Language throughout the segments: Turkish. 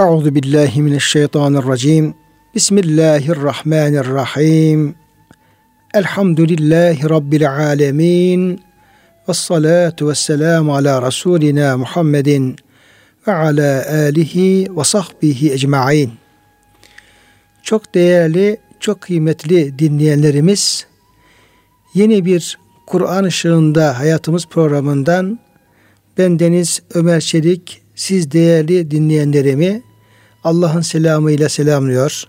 Euzu billahi mineşşeytanirracim. Bismillahirrahmanirrahim. Elhamdülillahi rabbil alamin. Ves salatu vesselamu ala rasulina Muhammedin ve ala alihi ve sahbihi ecmaîn. Çok değerli, çok kıymetli dinleyenlerimiz, yeni bir Kur'an ışığında hayatımız programından ben Deniz Ömer Çelik, siz değerli dinleyenlerimi Allah'ın selamıyla selamlıyor.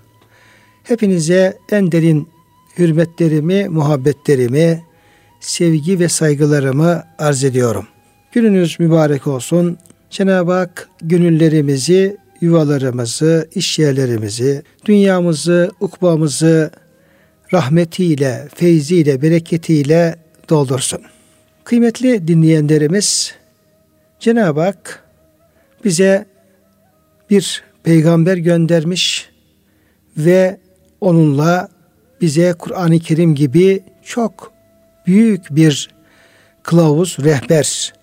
Hepinize en derin hürmetlerimi, muhabbetlerimi, sevgi ve saygılarımı arz ediyorum. Gününüz mübarek olsun. Cenab-ı Hak gönüllerimizi, yuvalarımızı, iş yerlerimizi, dünyamızı, ukbamızı rahmetiyle, feyziyle, bereketiyle doldursun. Kıymetli dinleyenlerimiz, Cenab-ı Hak bize bir peygamber göndermiş ve onunla bize Kur'an-ı Kerim gibi çok büyük bir kılavuz, rehber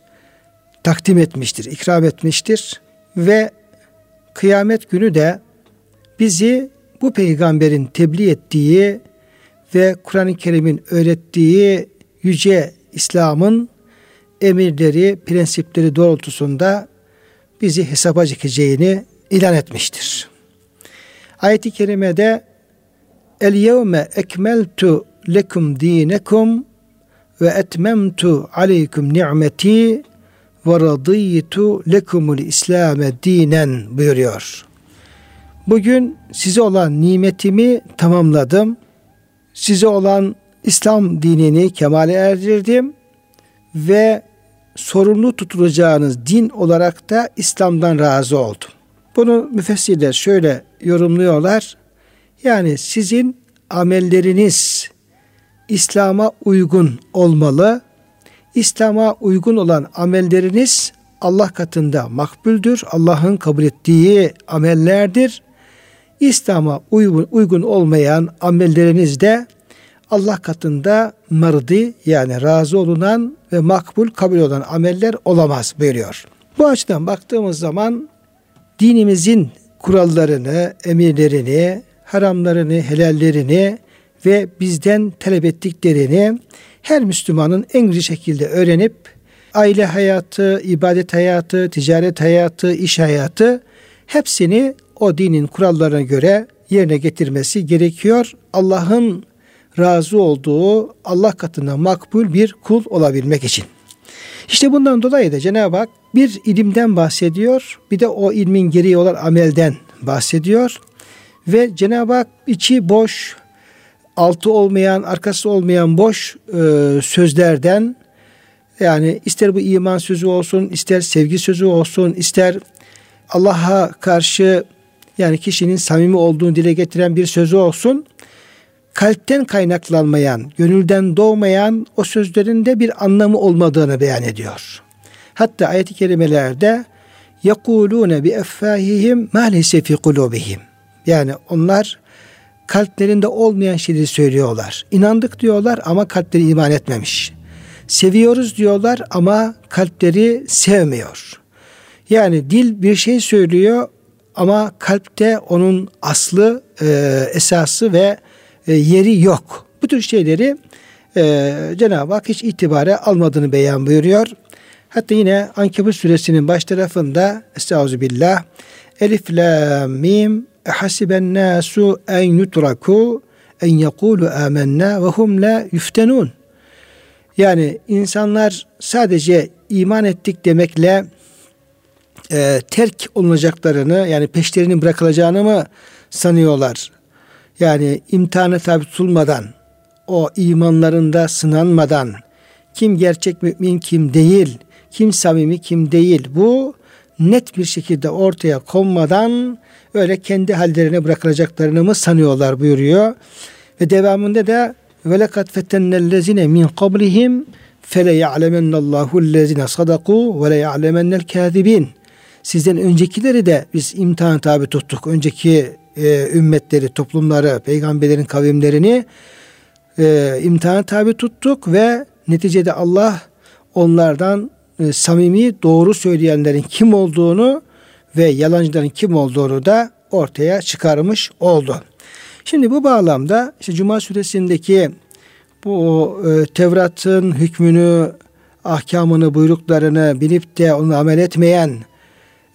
takdim etmiştir, ikram etmiştir ve kıyamet günü de bizi bu peygamberin tebliğ ettiği ve Kur'an-ı Kerim'in öğrettiği yüce İslam'ın emirleri, prensipleri doğrultusunda bizi hesaba çekeceğini ilan etmiştir. Ayet-i kerimede El yevme ekmeltu lekum dinekum ve etmemtu aleykum ni'meti ve radıytu lekumul İslame dinen buyuruyor. Bugün size olan nimetimi tamamladım. Size olan İslam dinini kemale erdirdim ve sorumlu tutulacağınız din olarak da İslam'dan razı oldum. Bunu müfessirler şöyle yorumluyorlar. Yani sizin amelleriniz İslam'a uygun olmalı. İslam'a uygun olan amelleriniz Allah katında makbuldür. Allah'ın kabul ettiği amellerdir. İslam'a uygun, olmayan amelleriniz de Allah katında mırdi yani razı olunan ve makbul kabul olan ameller olamaz buyuruyor. Bu açıdan baktığımız zaman dinimizin kurallarını, emirlerini, haramlarını, helallerini ve bizden talep ettiklerini her Müslümanın en güzel şekilde öğrenip aile hayatı, ibadet hayatı, ticaret hayatı, iş hayatı hepsini o dinin kurallarına göre yerine getirmesi gerekiyor. Allah'ın razı olduğu Allah katında makbul bir kul olabilmek için. İşte bundan dolayı da Cenab-ı Hak bir ilimden bahsediyor, bir de o ilmin gereği olan amelden bahsediyor. Ve Cenab-ı Hak içi boş, altı olmayan, arkası olmayan boş e, sözlerden yani ister bu iman sözü olsun, ister sevgi sözü olsun, ister Allah'a karşı yani kişinin samimi olduğunu dile getiren bir sözü olsun kalpten kaynaklanmayan, gönülden doğmayan o sözlerin de bir anlamı olmadığını beyan ediyor. Hatta ayet-i kerimelerde yekulune bi effahihim ma leyse fi kulubihim. Yani onlar kalplerinde olmayan şeyleri söylüyorlar. İnandık diyorlar ama kalpleri iman etmemiş. Seviyoruz diyorlar ama kalpleri sevmiyor. Yani dil bir şey söylüyor ama kalpte onun aslı, e, esası ve e, yeri yok. Bu tür şeyleri e, Cenab-ı Hak hiç itibare almadığını beyan buyuruyor. Hatta yine Ankebut suresinin baş tarafında Estağfirullah Elif la mim hasiben nasu en yutraku en yekulu amennâ ve hum la yuftenun. Yani insanlar sadece iman ettik demekle e, terk olunacaklarını yani peşlerinin bırakılacağını mı sanıyorlar? Yani imtihana tabi tutulmadan, o imanlarında sınanmadan, kim gerçek mümin kim değil, kim samimi kim değil bu net bir şekilde ortaya konmadan öyle kendi hallerine bırakılacaklarını mı sanıyorlar buyuruyor. Ve devamında da ve lekad fetennellezine min qablihim fele ya'lemennallahu lezine sadaku ve le ya'lemennel kâzibin. Sizden öncekileri de biz imtihan tabi tuttuk. Önceki e, ümmetleri, toplumları, peygamberlerin kavimlerini e, imtihana tabi tuttuk ve neticede Allah onlardan e, samimi doğru söyleyenlerin kim olduğunu ve yalancıların kim olduğunu da ortaya çıkarmış oldu. Şimdi bu bağlamda işte Cuma suresindeki bu e, Tevrat'ın hükmünü, ahkamını, buyruklarını bilip de onu amel etmeyen,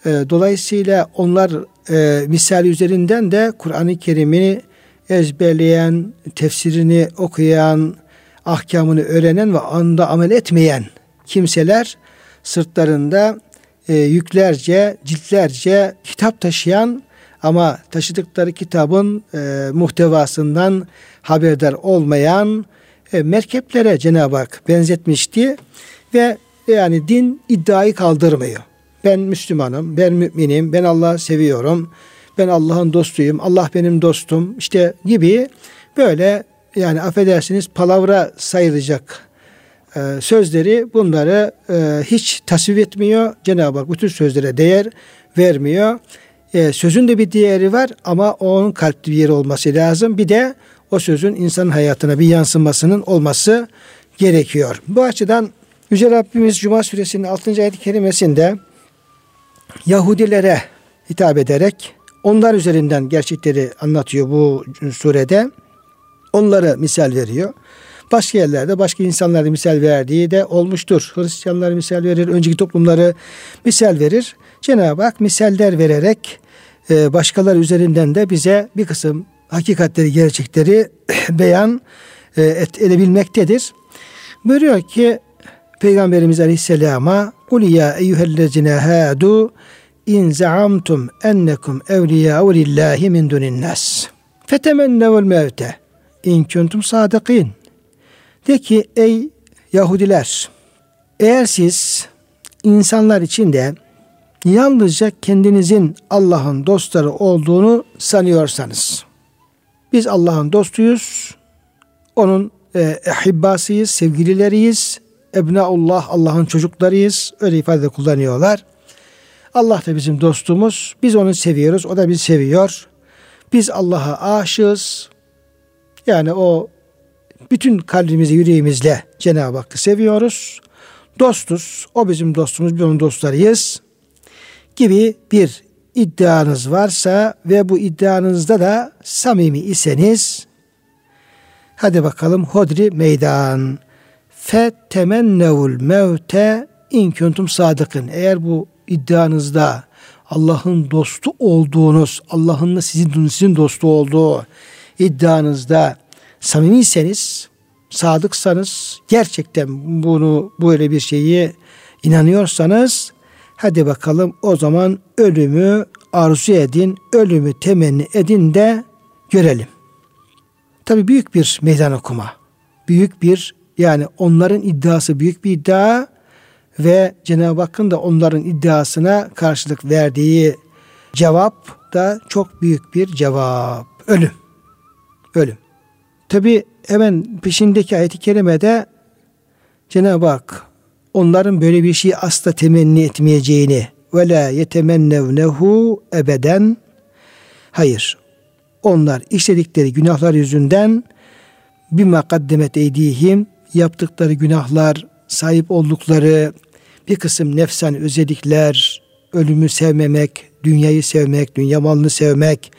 e, dolayısıyla onlar e, misal üzerinden de Kur'an-ı Kerim'i ezberleyen, tefsirini okuyan, ahkamını öğrenen ve anda amel etmeyen kimseler sırtlarında e, yüklerce, ciltlerce kitap taşıyan ama taşıdıkları kitabın e, muhtevasından haberdar olmayan e, merkeplere Cenab-ı Hak benzetmişti ve yani din iddiayı kaldırmıyor. Ben Müslümanım, ben müminim, ben Allah'ı seviyorum, ben Allah'ın dostuyum, Allah benim dostum işte gibi böyle yani affedersiniz palavra sayılacak e, sözleri bunları e, hiç tasvip etmiyor. Cenab-ı Hak bütün sözlere değer vermiyor. E, sözün de bir değeri var ama onun kalpli bir yeri olması lazım. Bir de o sözün insanın hayatına bir yansımasının olması gerekiyor. Bu açıdan Yüce Rabbimiz Cuma suresinin 6. ayet-i kerimesinde Yahudilere hitap ederek onlar üzerinden gerçekleri anlatıyor bu surede. Onları misal veriyor. Başka yerlerde başka insanlara misal verdiği de olmuştur. Hristiyanları misal verir, önceki toplumları misal verir. Cenab-ı Hak misaller vererek e, başkaları üzerinden de bize bir kısım hakikatleri, gerçekleri beyan e, edebilmektedir. Buyuruyor ki Peygamberimiz Aleyhisselam'a Kul ya eyyühellezine hadu in zaamtum ennekum evliyâ'u lillahi min dunin nas. Fetemennevul mevte in kuntum sadıkin. De ki ey Yahudiler eğer siz insanlar içinde yalnızca kendinizin Allah'ın dostları olduğunu sanıyorsanız biz Allah'ın dostuyuz. Onun e, ehibbasıyız, sevgilileriyiz. Ebnaullah, Allah'ın çocuklarıyız. Öyle ifade kullanıyorlar. Allah da bizim dostumuz. Biz onu seviyoruz. O da bizi seviyor. Biz Allah'a aşığız. Yani o bütün kalbimizi, yüreğimizle Cenab-ı Hakk'ı seviyoruz. Dostuz. O bizim dostumuz. Biz onun dostlarıyız. Gibi bir iddianız varsa ve bu iddianızda da samimi iseniz hadi bakalım hodri meydan fe temennevul mevte in kuntum sadıkın eğer bu iddianızda Allah'ın dostu olduğunuz, Allah'ın da sizin, sizin dostu olduğu iddianızda samimiyseniz, sadıksanız, gerçekten bunu böyle bir şeyi inanıyorsanız hadi bakalım o zaman ölümü arzu edin, ölümü temenni edin de görelim. Tabi büyük bir meydan okuma. Büyük bir yani onların iddiası büyük bir iddia ve Cenab-ı Hakk'ın da onların iddiasına karşılık verdiği cevap da çok büyük bir cevap. Ölüm. Ölüm. Tabi hemen peşindeki ayet-i kerimede Cenab-ı Hak onların böyle bir şey asla temenni etmeyeceğini ve la yetemennevnehu ebeden. Hayır. Onlar işledikleri günahlar yüzünden bir makaddemet eydihim yaptıkları günahlar sahip oldukları bir kısım nefsan özellikler, ölümü sevmemek, dünyayı sevmek, dünya malını sevmek,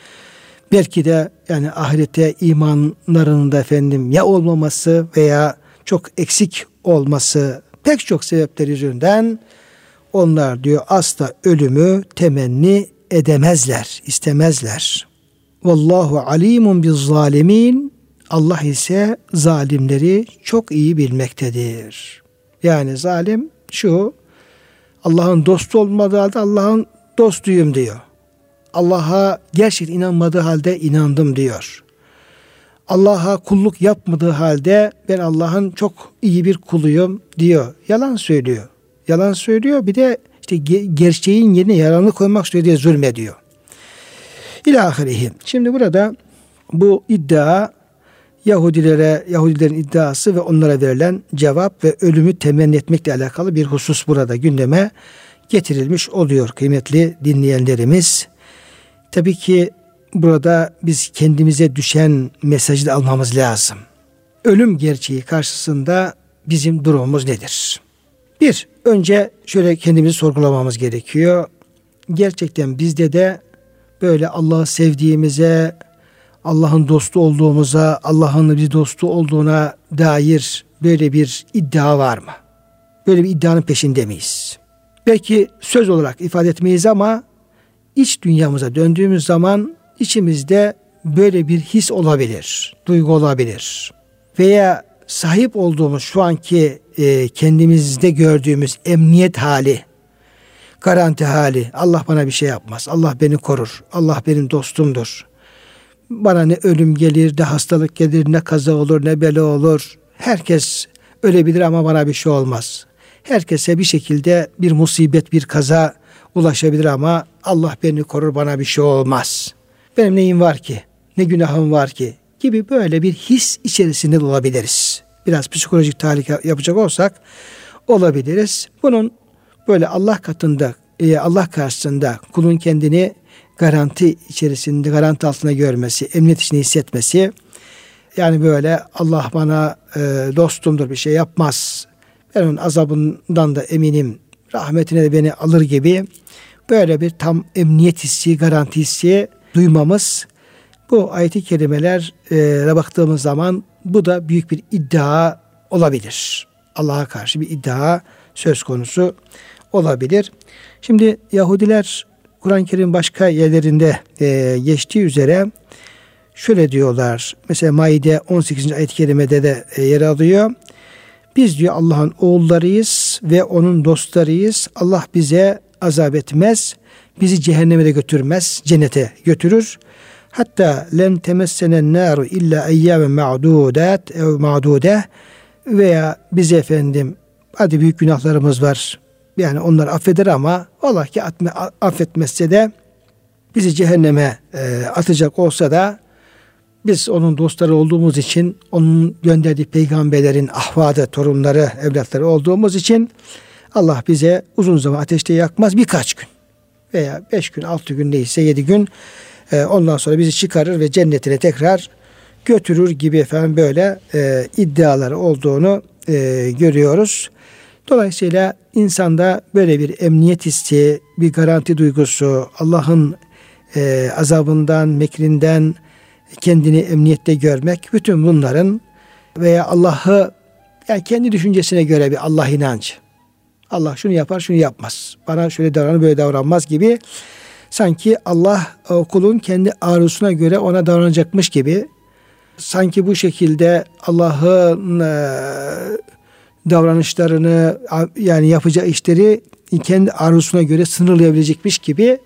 belki de yani ahirete imanlarının da efendim ya olmaması veya çok eksik olması pek çok sebepler yüzünden onlar diyor asla ölümü temenni edemezler, istemezler. Vallahu alimun biz zalimin. Allah ise zalimleri çok iyi bilmektedir. Yani zalim şu Allah'ın dostu olmadığı halde Allah'ın dostuyum diyor. Allah'a gerçek inanmadığı halde inandım diyor. Allah'a kulluk yapmadığı halde ben Allah'ın çok iyi bir kuluyum diyor. Yalan söylüyor. Yalan söylüyor bir de işte gerçeğin yerine yalanı koymak istiyor diye zulmediyor. İlahirihi. Şimdi burada bu iddia Yahudilere, Yahudilerin iddiası ve onlara verilen cevap ve ölümü temenni etmekle alakalı bir husus burada gündeme getirilmiş oluyor kıymetli dinleyenlerimiz. Tabii ki burada biz kendimize düşen mesajı da almamız lazım. Ölüm gerçeği karşısında bizim durumumuz nedir? Bir, önce şöyle kendimizi sorgulamamız gerekiyor. gerçekten bizde de böyle Allah'ı sevdiğimize, Allah'ın dostu olduğumuza, Allah'ın bir dostu olduğuna dair böyle bir iddia var mı? Böyle bir iddianın peşinde miyiz? Belki söz olarak ifade etmeyiz ama iç dünyamıza döndüğümüz zaman içimizde böyle bir his olabilir, duygu olabilir. Veya sahip olduğumuz şu anki e, kendimizde gördüğümüz emniyet hali, garanti hali, Allah bana bir şey yapmaz, Allah beni korur, Allah benim dostumdur. Bana ne ölüm gelir, ne hastalık gelir, ne kaza olur, ne bela olur. Herkes ölebilir ama bana bir şey olmaz. Herkese bir şekilde bir musibet, bir kaza ulaşabilir ama Allah beni korur, bana bir şey olmaz. Benim neyim var ki? Ne günahım var ki? Gibi böyle bir his içerisinde olabiliriz. Biraz psikolojik tahrik yapacak olsak olabiliriz. Bunun böyle Allah katında, e, Allah karşısında kulun kendini garanti içerisinde, garanti altına görmesi, emniyet içinde hissetmesi, yani böyle Allah bana e, dostumdur bir şey yapmaz. Ben onun azabından da eminim. Rahmetine de beni alır gibi böyle bir tam emniyet hissi, garanti hissi duymamız bu ayeti kerimelere baktığımız zaman bu da büyük bir iddia olabilir. Allah'a karşı bir iddia söz konusu olabilir. Şimdi Yahudiler Kur'an-ı Kerim başka yerlerinde e, geçtiği üzere şöyle diyorlar. Mesela Maide 18. ayet-i kerimede de e, yer alıyor. Biz diyor Allah'ın oğullarıyız ve onun dostlarıyız. Allah bize azap etmez. Bizi cehenneme de götürmez. Cennete götürür. Hatta len temessenen naru illa eyyamen ma'dudat ev ma'dude veya biz efendim hadi büyük günahlarımız var. Yani onlar affeder ama Allah ki affetmezse de bizi cehenneme e, atacak olsa da biz onun dostları olduğumuz için, onun gönderdiği peygamberlerin ahvadı, torunları, evlatları olduğumuz için Allah bize uzun zaman ateşte yakmaz birkaç gün veya beş gün, altı gün neyse yedi gün e, ondan sonra bizi çıkarır ve cennetine tekrar götürür gibi efendim böyle e, iddiaları olduğunu e, görüyoruz. Dolayısıyla insanda böyle bir emniyet hissi, bir garanti duygusu, Allah'ın e, azabından, mekrinden, kendini emniyette görmek bütün bunların veya Allah'ı yani kendi düşüncesine göre bir Allah inancı. Allah şunu yapar, şunu yapmaz. Bana şöyle davranır, böyle davranmaz gibi sanki Allah kulun kendi arzusuna göre ona davranacakmış gibi sanki bu şekilde Allah'ın e, davranışlarını yani yapacağı işleri kendi arzusuna göre sınırlayabilecekmiş gibi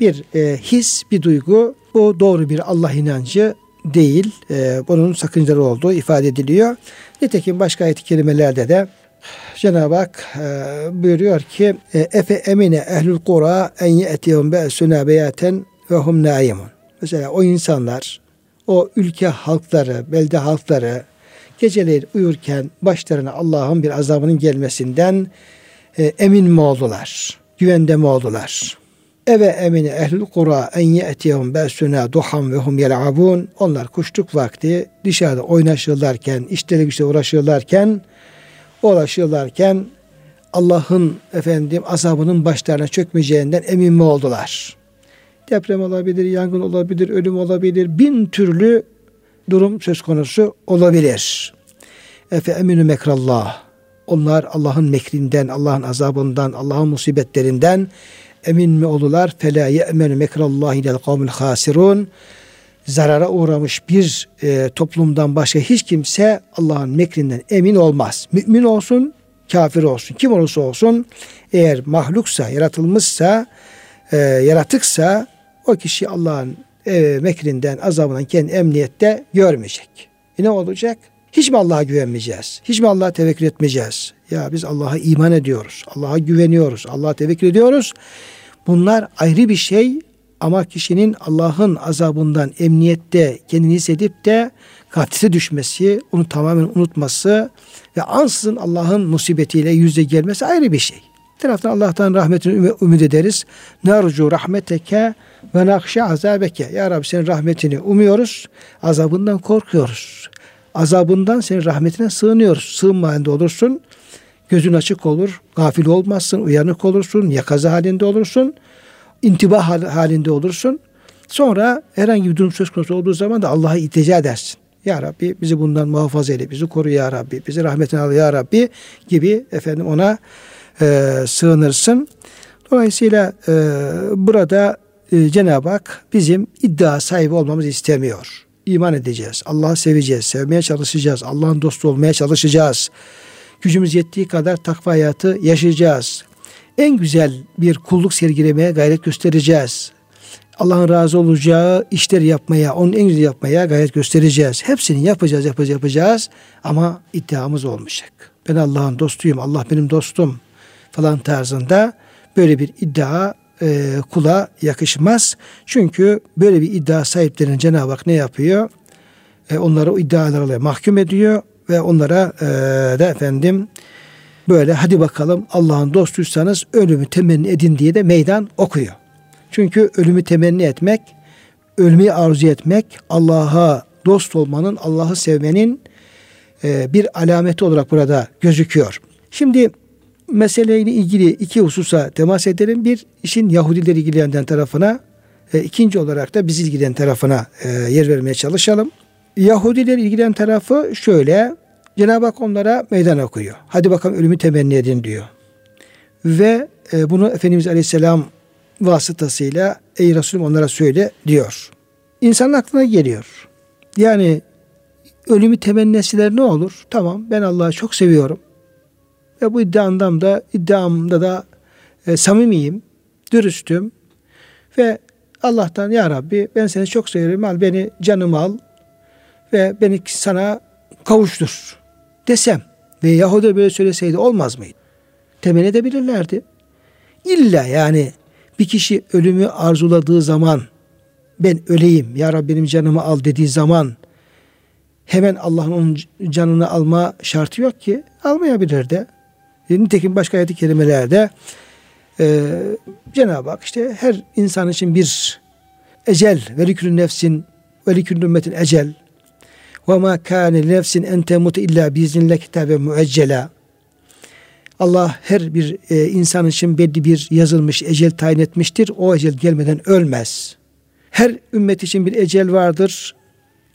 bir e, his, bir duygu bu doğru bir Allah inancı değil. E, bunun sakıncalı olduğu ifade ediliyor. Nitekim başka ayet-i kerimelerde de Cenab-ı Hak e, buyuruyor ki e, Efe emine ehlül kura en ye'tihum be'suna beyaten ve hum naimun. Mesela o insanlar, o ülke halkları, belde halkları geceleri uyurken başlarına Allah'ın bir azabının gelmesinden e, emin mi oldular? Güvende mi oldular? Eve emine ehlül kura en ye'tihum be'suna duham ve hum yel'abun. Onlar kuşluk vakti dışarıda oynaşırlarken, işleri güçle uğraşıyorlarken, uğraşıyorlarken Allah'ın efendim azabının başlarına çökmeyeceğinden emin mi oldular? Deprem olabilir, yangın olabilir, ölüm olabilir, bin türlü durum söz konusu olabilir. Efe eminü mekrallah. Onlar Allah'ın mekrinden, Allah'ın azabından, Allah'ın musibetlerinden emin mi oldular? Fela ye'menu mekrallahi ilel kavmil hasirun. Zarara uğramış bir e, toplumdan başka hiç kimse Allah'ın mekrinden emin olmaz. Mümin olsun, kafir olsun, kim olursa olsun eğer mahluksa, yaratılmışsa, e, yaratıksa o kişi Allah'ın e, mekrinden, azabından kendi emniyette görmeyecek. E ne olacak? Hiç mi Allah'a güvenmeyeceğiz? Hiç mi Allah'a tevekkül etmeyeceğiz? Ya biz Allah'a iman ediyoruz. Allah'a güveniyoruz. Allah'a tevekkül ediyoruz. Bunlar ayrı bir şey ama kişinin Allah'ın azabından emniyette kendini hissedip de gaflete düşmesi, onu tamamen unutması ve ansızın Allah'ın musibetiyle yüzde gelmesi ayrı bir şey. Bir taraftan Allah'tan rahmetini ümit ederiz. Narcu rahmeteke ve nakşe azabeke. Ya Rabbi senin rahmetini umuyoruz. Azabından korkuyoruz. Azabından senin rahmetine sığınıyoruz. Sığınma halinde olursun. Gözün açık olur. Gafil olmazsın. Uyanık olursun. Yakaza halinde olursun. İntibah halinde olursun. Sonra herhangi bir durum söz konusu olduğu zaman da Allah'a iltica edersin. Ya Rabbi bizi bundan muhafaza eyle, bizi koru ya Rabbi, bizi rahmetine al ya Rabbi gibi efendim ona e, sığınırsın. Dolayısıyla e, burada e, Cenab-ı Hak bizim iddia sahibi olmamızı istemiyor. İman edeceğiz, Allah'ı seveceğiz, sevmeye çalışacağız, Allah'ın dostu olmaya çalışacağız. Gücümüz yettiği kadar takva hayatı yaşayacağız. En güzel bir kulluk sergilemeye gayret göstereceğiz. Allah'ın razı olacağı işleri yapmaya, onun en güzel yapmaya gayret göstereceğiz. Hepsini yapacağız, yapacağız, yapacağız ama iddiamız olmayacak. Ben Allah'ın dostuyum, Allah benim dostum falan tarzında böyle bir iddia e, kula yakışmaz. Çünkü böyle bir iddia sahiplerinin Cenab-ı Hak ne yapıyor? E, onları o iddialarla mahkum ediyor ve onlara e, da efendim böyle hadi bakalım Allah'ın dostuysanız ölümü temenni edin diye de meydan okuyor. Çünkü ölümü temenni etmek, ölmeyi arzu etmek Allah'a dost olmanın, Allah'ı sevmenin e, bir alameti olarak burada gözüküyor. Şimdi meseleyle ilgili iki hususa temas edelim. Bir, işin Yahudileri ilgilenen tarafına, e, ikinci olarak da bizi ilgilenen tarafına e, yer vermeye çalışalım. Yahudiler ilgilenen tarafı şöyle, Cenab-ı Hak onlara meydan okuyor. Hadi bakalım ölümü temenni edin diyor. Ve e, bunu Efendimiz Aleyhisselam vasıtasıyla ey Resulüm onlara söyle diyor. İnsanın aklına geliyor. Yani ölümü temenni etseler ne olur? Tamam ben Allah'ı çok seviyorum. Ve bu iddiamda da iddiamda da e, samimiyim, dürüstüm ve Allah'tan ya Rabbi ben seni çok seviyorum al beni canımı al ve beni sana kavuştur desem ve Yahudi böyle söyleseydi olmaz mıydı? Temenni edebilirlerdi. İlla yani bir kişi ölümü arzuladığı zaman ben öleyim ya Rabbi benim canımı al dediği zaman hemen Allah'ın onun canını alma şartı yok ki almayabilir de. Nitekim başka ayet-i kerimelerde e, Cenab-ı Hak işte her insan için bir ecel ve likülü nefsin ve likülü ümmetin ecel ve ma kâne nefsin en temutu illa biiznillah kitabe müeccela Allah her bir e, insan için belli bir yazılmış ecel tayin etmiştir. O ecel gelmeden ölmez. Her ümmet için bir ecel vardır.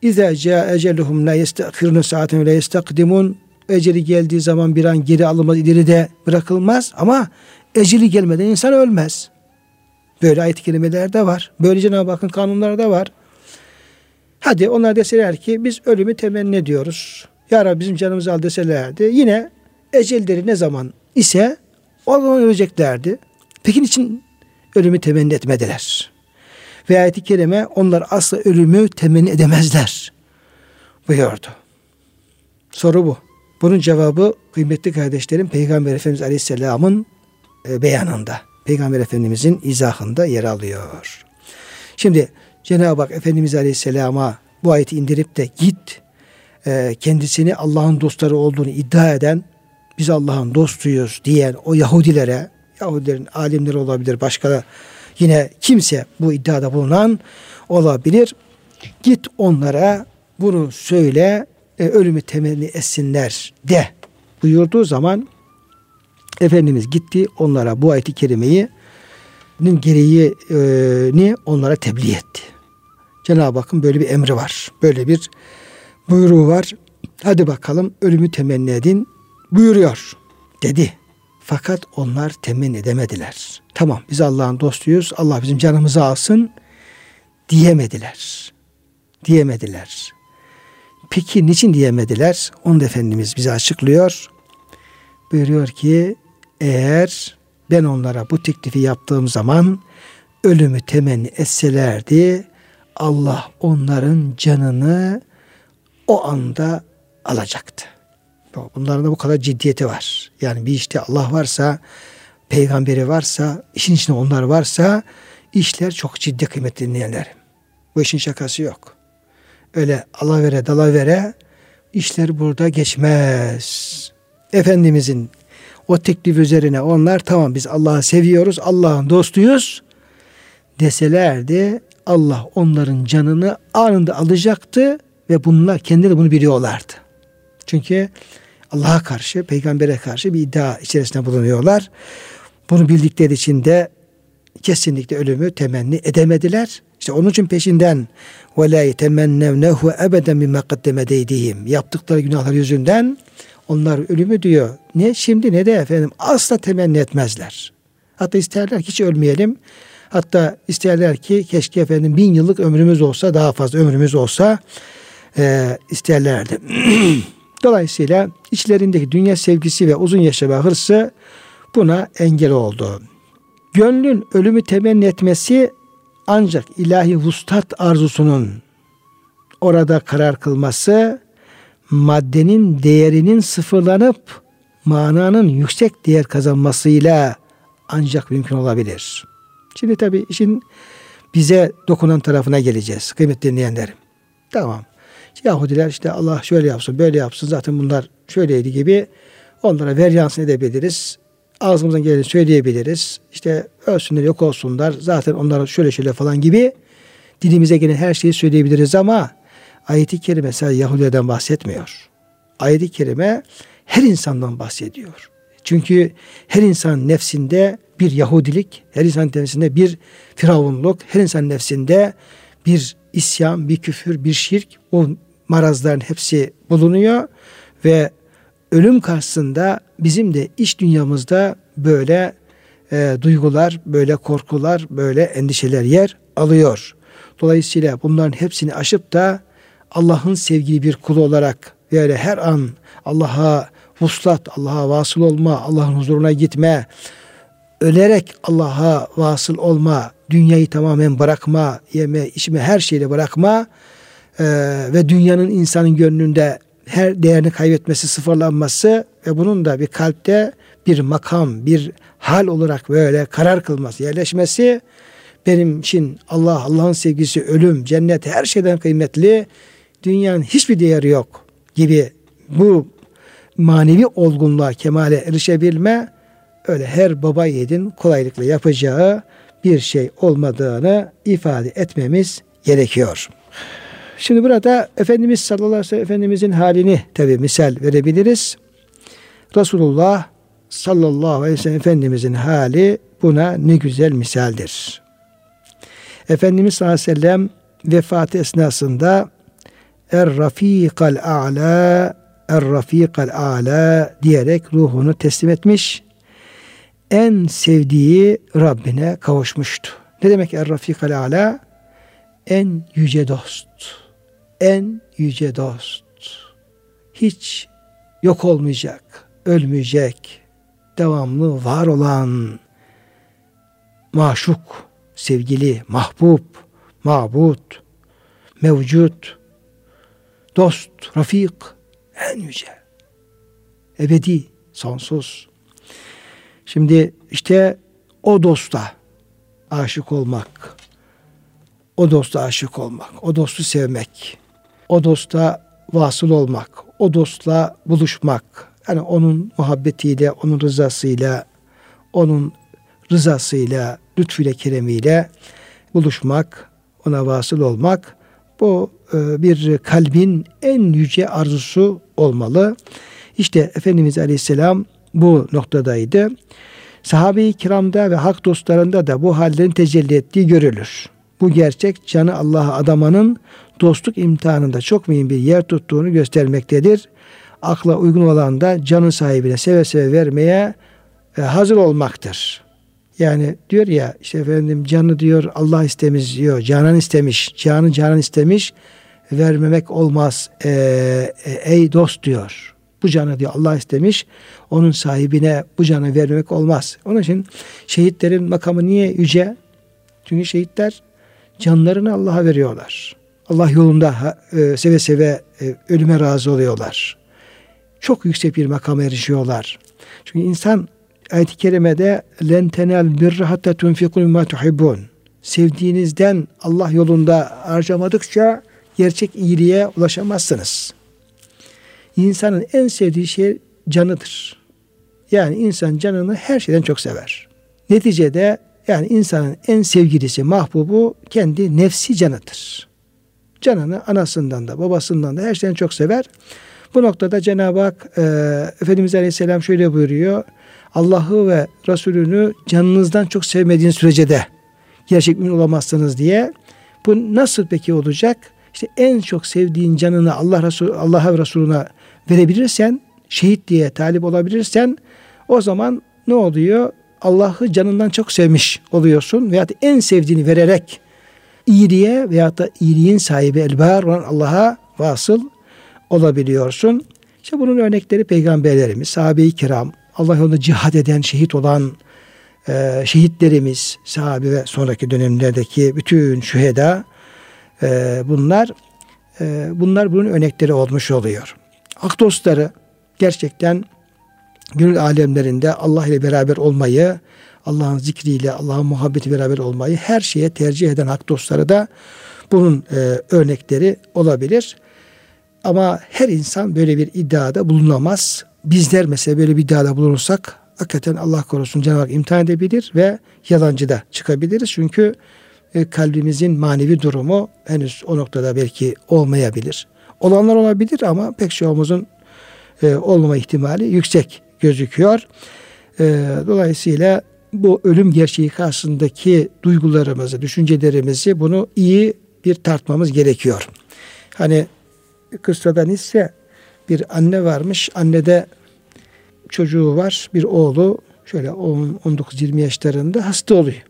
İza ca eceluhum la yestakhirun saaten la yestakdimun. Eceli geldiği zaman bir an geri alınmaz, ileri de bırakılmaz ama eceli gelmeden insan ölmez. Böyle ayet-i kerimeler de var. Böyle Cenab-ı Hakk'ın kanunları da var. Hadi onlar deseler ki biz ölümü temenni ediyoruz. Ya Rabbi bizim canımızı al deselerdi. Yine ecelleri ne zaman ise o zaman öleceklerdi. Peki için ölümü temenni etmediler? Ve ayet-i kerime onlar asla ölümü temenni edemezler buyurdu. Soru bu. Bunun cevabı kıymetli kardeşlerim Peygamber Efendimiz Aleyhisselam'ın e, beyanında. Peygamber Efendimizin izahında yer alıyor. Şimdi Cenab-ı Hak Efendimiz Aleyhisselam'a bu ayeti indirip de git e, kendisini Allah'ın dostları olduğunu iddia eden biz Allah'ın dostuyuz diyen o Yahudilere, Yahudilerin alimleri olabilir, başka yine kimse bu iddiada bulunan olabilir. Git onlara bunu söyle, e, ölümü temenni etsinler de buyurduğu zaman Efendimiz gitti onlara bu ayeti kerimeyi gereğini onlara tebliğ etti. Cenab-ı Hakk'ın böyle bir emri var. Böyle bir buyruğu var. Hadi bakalım ölümü temenni edin buyuruyor dedi. Fakat onlar temin edemediler. Tamam biz Allah'ın dostuyuz. Allah bizim canımızı alsın diyemediler. Diyemediler. Peki niçin diyemediler? Onu da Efendimiz bize açıklıyor. Buyuruyor ki eğer ben onlara bu teklifi yaptığım zaman ölümü temenni etselerdi Allah onların canını o anda alacaktı. Bunların da bu kadar ciddiyeti var. Yani bir işte Allah varsa, peygamberi varsa, işin içinde onlar varsa işler çok ciddi kıymetli dinleyenler. Bu işin şakası yok. Öyle alavere dalavere işler burada geçmez. Efendimizin o teklif üzerine onlar tamam biz Allah'ı seviyoruz, Allah'ın dostuyuz deselerdi Allah onların canını anında alacaktı ve bunlar kendileri bunu biliyorlardı. Çünkü Allah'a karşı, peygambere karşı bir iddia içerisinde bulunuyorlar. Bunu bildikleri için de kesinlikle ölümü temenni edemediler. İşte onun için peşinden la yetemennevnehu ebeden bima kaddeme deydihim. Yaptıkları günahlar yüzünden onlar ölümü diyor. Ne şimdi ne de efendim asla temenni etmezler. Hatta isterler ki hiç ölmeyelim. Hatta isterler ki keşke efendim bin yıllık ömrümüz olsa daha fazla ömrümüz olsa e, isterlerdi. Dolayısıyla içlerindeki dünya sevgisi ve uzun yaşama hırsı buna engel oldu. Gönlün ölümü temenni etmesi ancak ilahi vustat arzusunun orada karar kılması maddenin değerinin sıfırlanıp mananın yüksek değer kazanmasıyla ancak mümkün olabilir. Şimdi tabii işin bize dokunan tarafına geleceğiz kıymetli dinleyenlerim. Tamam. Yahudiler işte Allah şöyle yapsın böyle yapsın zaten bunlar şöyleydi gibi onlara ver yansın edebiliriz. Ağzımızdan geleni söyleyebiliriz. İşte ölsünler yok olsunlar zaten onlara şöyle şöyle falan gibi dilimize gelen her şeyi söyleyebiliriz ama ayeti kerime sadece Yahudilerden bahsetmiyor. Ayeti kerime her insandan bahsediyor. Çünkü her insan nefsinde bir Yahudilik, her insan nefsinde bir firavunluk, her insan nefsinde bir isyan, bir küfür, bir şirk o marazların hepsi bulunuyor ve ölüm karşısında bizim de iç dünyamızda böyle e, duygular, böyle korkular, böyle endişeler yer alıyor. Dolayısıyla bunların hepsini aşıp da Allah'ın sevgili bir kulu olarak böyle her an Allah'a vuslat, Allah'a vasıl olma, Allah'ın huzuruna gitme, ölerek Allah'a vasıl olma, dünyayı tamamen bırakma, yeme, içme, her şeyle bırakma e, ve dünyanın insanın gönlünde her değerini kaybetmesi, sıfırlanması ve bunun da bir kalpte bir makam, bir hal olarak böyle karar kılması, yerleşmesi benim için Allah, Allah'ın sevgisi, ölüm, cennet her şeyden kıymetli. Dünyanın hiçbir değeri yok gibi bu manevi olgunluğa, kemale erişebilme öyle her baba yiğidin kolaylıkla yapacağı bir şey olmadığını ifade etmemiz gerekiyor. Şimdi burada Efendimiz sallallahu aleyhi ve sellem Efendimizin halini tabi misal verebiliriz. Resulullah sallallahu aleyhi ve sellem Efendimizin hali buna ne güzel misaldir. Efendimiz sallallahu aleyhi ve sellem vefatı esnasında Er Rafikal A'la Er Rafikal A'la diyerek ruhunu teslim etmiş. En sevdiği Rabbine kavuşmuştu. Ne demek Er Rafikal A'la? En yüce dost. En yüce dost. Hiç yok olmayacak, ölmeyecek, devamlı var olan maşuk, sevgili, mahbub, mabut, mevcut, dost, rafik, en yüce, ebedi, sonsuz. Şimdi işte o dosta aşık olmak, o dosta aşık olmak, o dostu sevmek, o dosta vasıl olmak, o dostla buluşmak, yani onun muhabbetiyle, onun rızasıyla, onun rızasıyla, lütfüyle, keremiyle buluşmak, ona vasıl olmak bu e, bir kalbin en yüce arzusu olmalı. İşte Efendimiz Aleyhisselam bu noktadaydı. Sahabe-i kiramda ve hak dostlarında da bu hallerin tecelli ettiği görülür. Bu gerçek canı Allah'a adamanın dostluk imtihanında çok mühim bir yer tuttuğunu göstermektedir. Akla uygun olan da canın sahibine seve seve vermeye e, hazır olmaktır. Yani diyor ya işte efendim canı diyor Allah istemiş diyor. Canan istemiş. Canı canan istemiş. Vermemek olmaz. E, e, ey dost diyor. Bu canı diyor Allah istemiş. Onun sahibine bu canı vermemek olmaz. Onun için şehitlerin makamı niye yüce? Çünkü şehitler canlarını Allah'a veriyorlar. Allah yolunda e, seve seve e, ölüme razı oluyorlar. Çok yüksek bir makama erişiyorlar. Çünkü insan ayet-i kerimede len tenel birra hatta tunfiku mimma tuhibbun. Sevdiğinizden Allah yolunda harcamadıkça gerçek iyiliğe ulaşamazsınız. İnsanın en sevdiği şey canıdır. Yani insan canını her şeyden çok sever. Neticede yani insanın en sevgilisi, mahbubu kendi nefsi canıdır. Canını anasından da babasından da her şeyden çok sever. Bu noktada Cenab-ı Hak e, Efendimiz Aleyhisselam şöyle buyuruyor. Allah'ı ve Resulünü canınızdan çok sevmediğiniz sürece de gerçek mümin olamazsınız diye. Bu nasıl peki olacak? İşte en çok sevdiğin canını Allah Resul Allah'a ve Resulüne verebilirsen, şehit diye talip olabilirsen o zaman ne oluyor? Allah'ı canından çok sevmiş oluyorsun veya en sevdiğini vererek iyiliğe veya da iyiliğin sahibi elbar olan Allah'a vasıl olabiliyorsun. İşte bunun örnekleri peygamberlerimiz, sahabe-i kiram, Allah yolunda cihad eden, şehit olan e, şehitlerimiz, sahabe ve sonraki dönemlerdeki bütün şüheda e, bunlar e, bunlar bunun örnekleri olmuş oluyor. Hak dostları gerçekten gönül alemlerinde Allah ile beraber olmayı, Allah'ın zikriyle, Allah'ın muhabbeti beraber olmayı her şeye tercih eden hak dostları da bunun e, örnekleri olabilir. Ama her insan böyle bir iddiada bulunamaz. Bizler mesela böyle bir iddiada bulunursak hakikaten Allah korusun Cenab-ı Hak imtihan edebilir ve yalancı da çıkabiliriz. Çünkü e, kalbimizin manevi durumu henüz o noktada belki olmayabilir. Olanlar olabilir ama pek çoğumuzun e, olmama ihtimali yüksek gözüküyor. E, dolayısıyla bu ölüm gerçeği karşısındaki duygularımızı, düşüncelerimizi bunu iyi bir tartmamız gerekiyor. Hani kıssadan ise bir anne varmış. Anne de çocuğu var. Bir oğlu şöyle 19-20 yaşlarında hasta oluyor.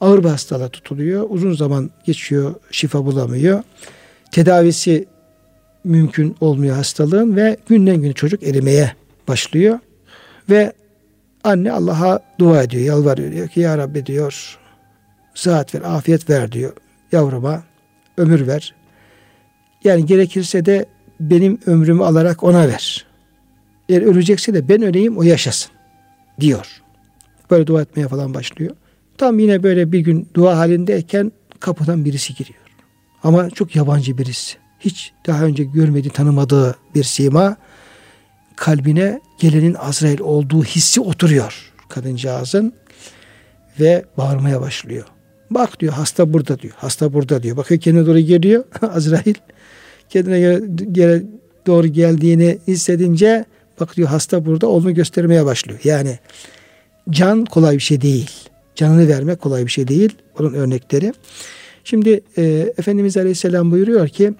Ağır bir hastalığa tutuluyor. Uzun zaman geçiyor. Şifa bulamıyor. Tedavisi mümkün olmuyor hastalığın ve günden güne çocuk erimeye başlıyor. Ve anne Allah'a dua ediyor, yalvarıyor. Diyor ki ya Rabbi diyor sıhhat ver, afiyet ver diyor yavruma. Ömür ver. Yani gerekirse de benim ömrümü alarak ona ver. Eğer ölecekse de ben öleyim o yaşasın diyor. Böyle dua etmeye falan başlıyor. Tam yine böyle bir gün dua halindeyken kapıdan birisi giriyor. Ama çok yabancı birisi. Hiç daha önce görmediği, tanımadığı bir sima kalbine gelenin Azrail olduğu hissi oturuyor kadıncağızın ve bağırmaya başlıyor. Bak diyor hasta burada diyor. Hasta burada diyor. Bakıyor kendine doğru geliyor Azrail. Kendine göre, doğru geldiğini hissedince bak diyor hasta burada onu göstermeye başlıyor. Yani can kolay bir şey değil. Canını vermek kolay bir şey değil. Onun örnekleri. Şimdi e, Efendimiz Aleyhisselam buyuruyor ki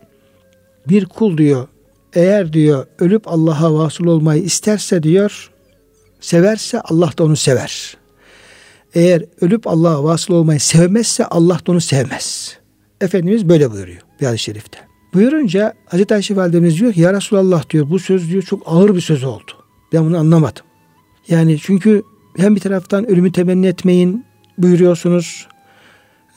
bir kul diyor eğer diyor ölüp Allah'a vasıl olmayı isterse diyor severse Allah da onu sever. Eğer ölüp Allah'a vasıl olmayı sevmezse Allah da onu sevmez. Efendimiz böyle buyuruyor bir hadis-i şerifte. Buyurunca Hazreti Ayşe validemiz diyor ki ya Resulallah diyor bu söz diyor çok ağır bir söz oldu. Ben bunu anlamadım. Yani çünkü hem bir taraftan ölümü temenni etmeyin buyuruyorsunuz.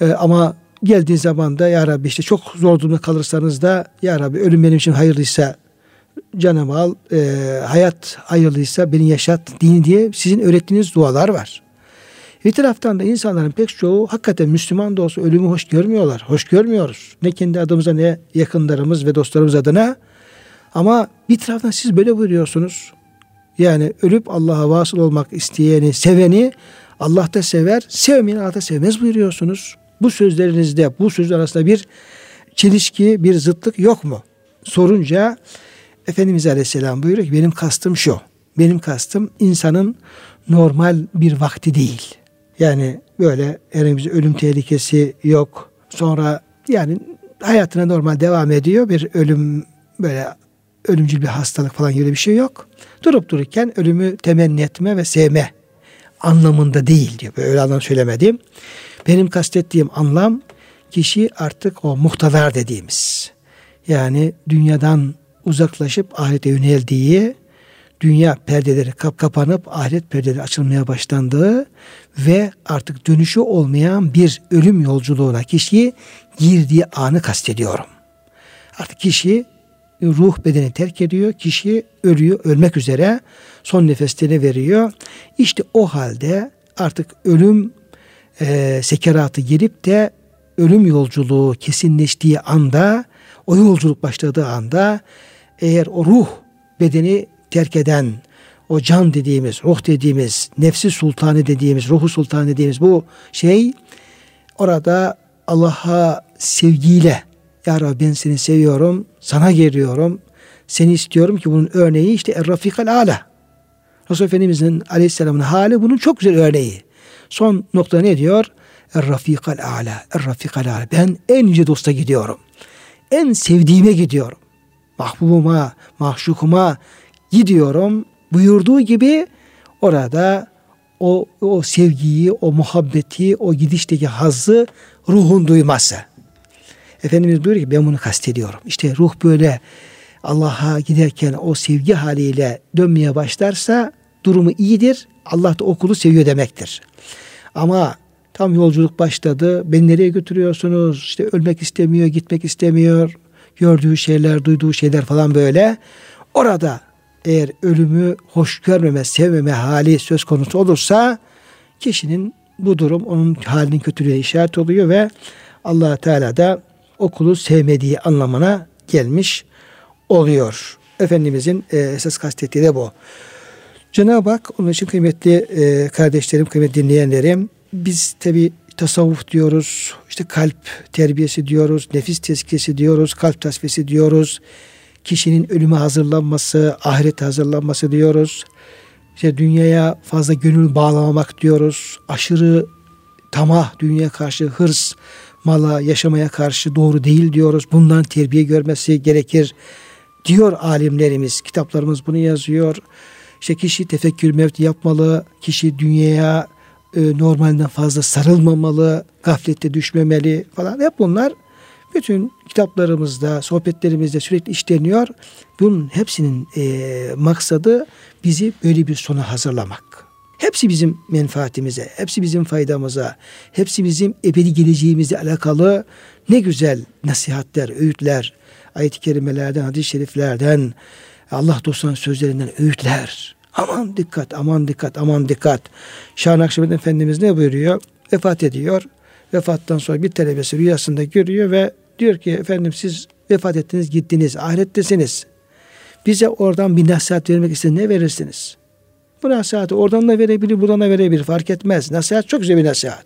Ee, ama geldiği zaman da ya Rabbi işte çok zor durumda kalırsanız da ya Rabbi ölüm benim için hayırlıysa canımı al, e, hayat hayırlıysa beni yaşat din diye sizin öğrettiğiniz dualar var. Bir taraftan da insanların pek çoğu hakikaten Müslüman da olsa ölümü hoş görmüyorlar. Hoş görmüyoruz. Ne kendi adımıza ne yakınlarımız ve dostlarımız adına. Ama bir taraftan siz böyle buyuruyorsunuz. Yani ölüp Allah'a vasıl olmak isteyeni, seveni Allah da sever, sevmeyeni Allah da sevmez buyuruyorsunuz. Bu sözlerinizde, bu sözler arasında bir çelişki, bir zıtlık yok mu? Sorunca Efendimiz Aleyhisselam buyuruyor ki benim kastım şu. Benim kastım insanın normal bir vakti değil. Yani böyle herhangi ölüm tehlikesi yok. Sonra yani hayatına normal devam ediyor. Bir ölüm böyle ölümcül bir hastalık falan gibi bir şey yok. Durup dururken ölümü temenni etme ve sevme anlamında değil diyor. Böyle anlam söylemedim. Benim kastettiğim anlam kişi artık o muhtadar dediğimiz. Yani dünyadan uzaklaşıp ahirete yöneldiği, dünya perdeleri kap kapanıp ahiret perdeleri açılmaya başlandığı ve artık dönüşü olmayan bir ölüm yolculuğuna kişiyi girdiği anı kastediyorum. Artık kişi ruh bedeni terk ediyor. Kişi ölüyor, ölmek üzere son nefeslerini veriyor. İşte o halde artık ölüm e, sekeratı gelip de ölüm yolculuğu kesinleştiği anda, o yolculuk başladığı anda eğer o ruh bedeni terk eden, o can dediğimiz, ruh dediğimiz, nefsi sultanı dediğimiz, ruhu sultanı dediğimiz bu şey orada Allah'a sevgiyle Ya Rabbi ben seni seviyorum, sana geliyorum, seni istiyorum ki bunun örneği işte Er-Rafikal Ala. Resul Efendimizin aleyhisselamın hali bunun çok güzel örneği. Son nokta ne diyor? Er-rafikal a'la. Er-rafikal a'la. Ben en yüce dosta gidiyorum. En sevdiğime gidiyorum. Mahbubuma, mahşukuma gidiyorum. Buyurduğu gibi orada o, o sevgiyi, o muhabbeti, o gidişteki hazzı ruhun duyması. Efendimiz buyuruyor ki ben bunu kastediyorum. İşte ruh böyle Allah'a giderken o sevgi haliyle dönmeye başlarsa durumu iyidir. Allah da okulu seviyor demektir. Ama tam yolculuk başladı. Beni nereye götürüyorsunuz? İşte ölmek istemiyor, gitmek istemiyor. Gördüğü şeyler, duyduğu şeyler falan böyle. Orada eğer ölümü hoş görmeme, sevmeme hali söz konusu olursa kişinin bu durum onun halinin kötülüğe işaret oluyor ve allah Teala da okulu sevmediği anlamına gelmiş oluyor. Efendimizin e, esas kastettiği de bu. Cenab-ı Hak onun için kıymetli e, kardeşlerim, kıymetli dinleyenlerim biz tabi tasavvuf diyoruz, işte kalp terbiyesi diyoruz, nefis tezkiyesi diyoruz, kalp tasfiyesi diyoruz. Kişinin ölüme hazırlanması, ahiret hazırlanması diyoruz. İşte dünyaya fazla gönül bağlamamak diyoruz. Aşırı tamah, dünya karşı hırs, mala, yaşamaya karşı doğru değil diyoruz. Bundan terbiye görmesi gerekir diyor alimlerimiz. Kitaplarımız bunu yazıyor. İşte kişi tefekkür mevti yapmalı. Kişi dünyaya e, normalden fazla sarılmamalı. Gaflette düşmemeli falan. Hep bunlar bütün kitaplarımızda, sohbetlerimizde sürekli işleniyor. Bunun hepsinin e, maksadı bizi böyle bir sona hazırlamak. Hepsi bizim menfaatimize, hepsi bizim faydamıza, hepsi bizim ebedi geleceğimizle alakalı ne güzel nasihatler, öğütler, ayet-i kerimelerden, hadis-i şeriflerden, Allah dostlarının sözlerinden öğütler. Aman dikkat, aman dikkat, aman dikkat. Şah Nakşibend Efendimiz ne buyuruyor? Vefat ediyor. Vefattan sonra bir talebesi rüyasında görüyor ve diyor ki efendim siz vefat ettiniz gittiniz ahirettesiniz. Bize oradan bir nasihat vermek istedim ne verirsiniz? Bu nasihatı oradan da verebilir buradan da verebilir fark etmez. Nasihat çok güzel bir nasihat.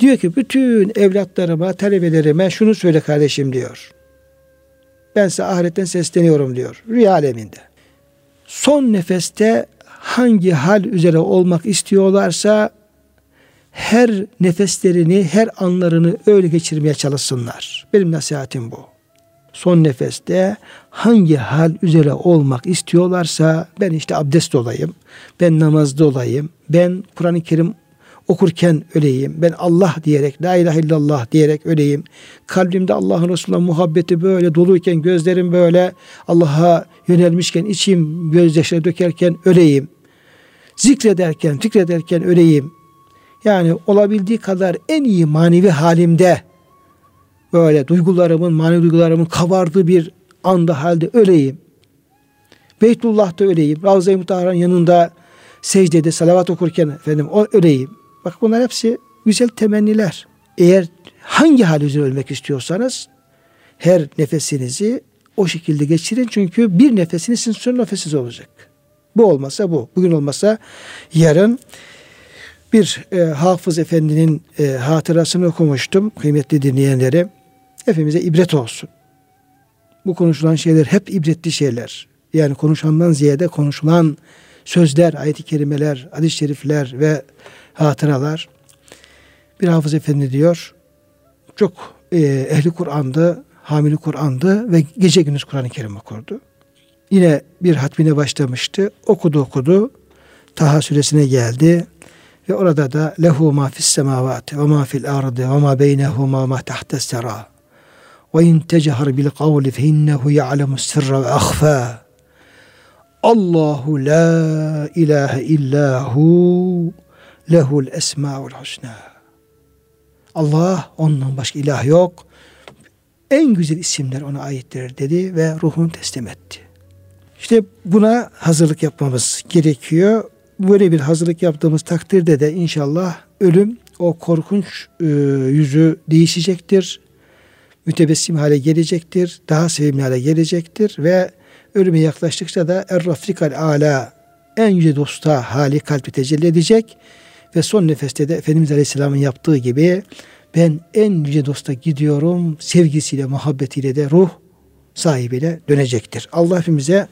Diyor ki bütün evlatlarıma, talebelerime şunu söyle kardeşim diyor. Ben size ahiretten sesleniyorum diyor. Rüya aleminde. Son nefeste hangi hal üzere olmak istiyorlarsa her nefeslerini, her anlarını öyle geçirmeye çalışsınlar. Benim nasihatim bu. Son nefeste hangi hal üzere olmak istiyorlarsa ben işte abdest olayım, ben namazda olayım, ben Kur'an-ı Kerim okurken öleyim. Ben Allah diyerek, la ilahe illallah diyerek öleyim. Kalbimde Allah'ın Resulü'ne muhabbeti böyle doluyken, gözlerim böyle Allah'a yönelmişken, içim gözyaşları dökerken öleyim. Zikrederken, fikrederken öleyim. Yani olabildiği kadar en iyi manevi halimde böyle duygularımın, manevi duygularımın kabardığı bir anda halde öleyim. Beytullah'ta öleyim. Ravza-i Mutahara'nın yanında secdede salavat okurken efendim o öleyim. Bak bunlar hepsi güzel temenniler. Eğer hangi hal üzere ölmek istiyorsanız her nefesinizi o şekilde geçirin. Çünkü bir nefesiniz sizin son nefesiniz olacak. Bu olmasa bu. Bugün olmasa yarın bir e, Hafız Efendi'nin e, hatırasını okumuştum kıymetli dinleyenlere. Hepimize ibret olsun. Bu konuşulan şeyler hep ibretli şeyler. Yani konuşandan ziyade konuşulan sözler, ayet-i kerimeler, hadis-i şerifler ve hatıralar. Bir hafız efendi diyor, çok e, ehli Kur'an'dı, hamili Kur'an'dı ve gece gündüz Kur'an-ı Kerim okurdu. Yine bir hatmine başlamıştı. Okudu okudu. Taha suresine geldi. Ve orada da lehu ma fis semavati ve ma fil ardı ve ma beynehuma ma tahta sera. Ve in tecehar bil kavli fe innehu ya'lemu sirra ve ahfa. Allahu la ilahe illahu lehul esmaul husna. Allah ondan başka ilah yok. En güzel isimler ona aittir dedi ve ruhunu teslim etti. İşte buna hazırlık yapmamız gerekiyor. Böyle bir hazırlık yaptığımız takdirde de inşallah ölüm o korkunç e, yüzü değişecektir. Mütebessim hale gelecektir. Daha sevimli hale gelecektir ve ölüme yaklaştıkça da er-rafikal ala en yüce dosta hali kalbi tecelli edecek ve son nefeste de Efendimiz Aleyhisselam'ın yaptığı gibi ben en yüce dosta gidiyorum sevgisiyle muhabbetiyle de ruh sahibiyle dönecektir. Allah hepimize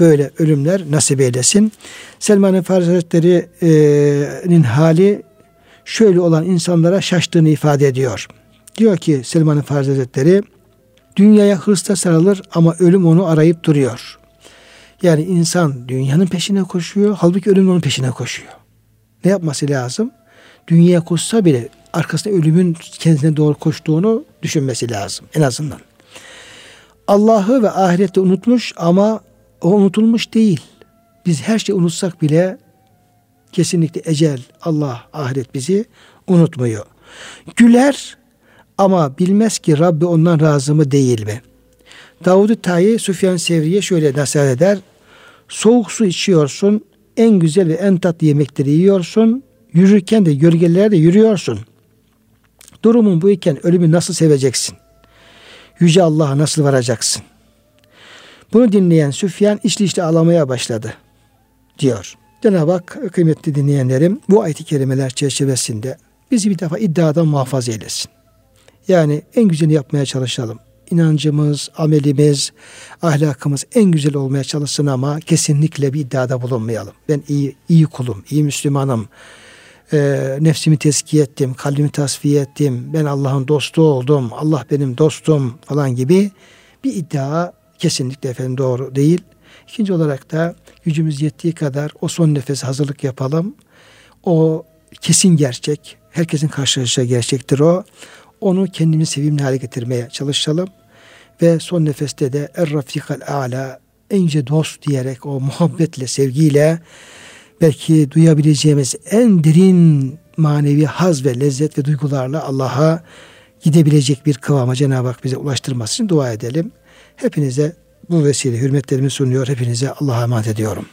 böyle ölümler nasip eylesin. Selman-ı Hazretleri'nin hali şöyle olan insanlara şaştığını ifade ediyor. Diyor ki Selman-ı dünyaya hırsla sarılır ama ölüm onu arayıp duruyor. Yani insan dünyanın peşine koşuyor, halbuki ölüm onun peşine koşuyor. Ne yapması lazım? Dünyaya koşsa bile arkasında ölümün kendisine doğru koştuğunu düşünmesi lazım en azından. Allah'ı ve ahirette unutmuş ama o unutulmuş değil. Biz her şeyi unutsak bile kesinlikle ecel, Allah, ahiret bizi unutmuyor. Güler ama bilmez ki Rabbi ondan razı mı değil mi? Davud-u Tayi Süfyan Sevri'ye şöyle nasihat eder. Soğuk su içiyorsun, en güzel ve en tatlı yemekleri yiyorsun, yürürken de gölgelerde yürüyorsun. Durumun bu iken ölümü nasıl seveceksin? Yüce Allah'a nasıl varacaksın? Bunu dinleyen Süfyan içli içli ağlamaya başladı diyor. Cenab-ı Hak kıymetli dinleyenlerim bu ayet-i kerimeler çerçevesinde bizi bir defa iddiadan muhafaza eylesin. Yani en güzelini yapmaya çalışalım. İnancımız, amelimiz, ahlakımız en güzel olmaya çalışsın ama kesinlikle bir iddiada bulunmayalım. Ben iyi, iyi kulum, iyi Müslümanım, e, nefsimi tezkiye ettim, kalbimi tasfiye ettim, ben Allah'ın dostu oldum, Allah benim dostum falan gibi bir iddia kesinlikle efendim doğru değil. İkinci olarak da gücümüz yettiği kadar o son nefes hazırlık yapalım. O kesin gerçek, herkesin karşılaşacağı gerçektir o. Onu kendimizi sevimli hale getirmeye çalışalım. Ve son nefeste de er rafikal ala en yüce dost diyerek o muhabbetle, sevgiyle belki duyabileceğimiz en derin manevi haz ve lezzet ve duygularla Allah'a gidebilecek bir kıvama Cenab-ı Hak bize ulaştırması için dua edelim. Hepinize bu vesile hürmetlerimi sunuyor. Hepinize Allah'a emanet ediyorum.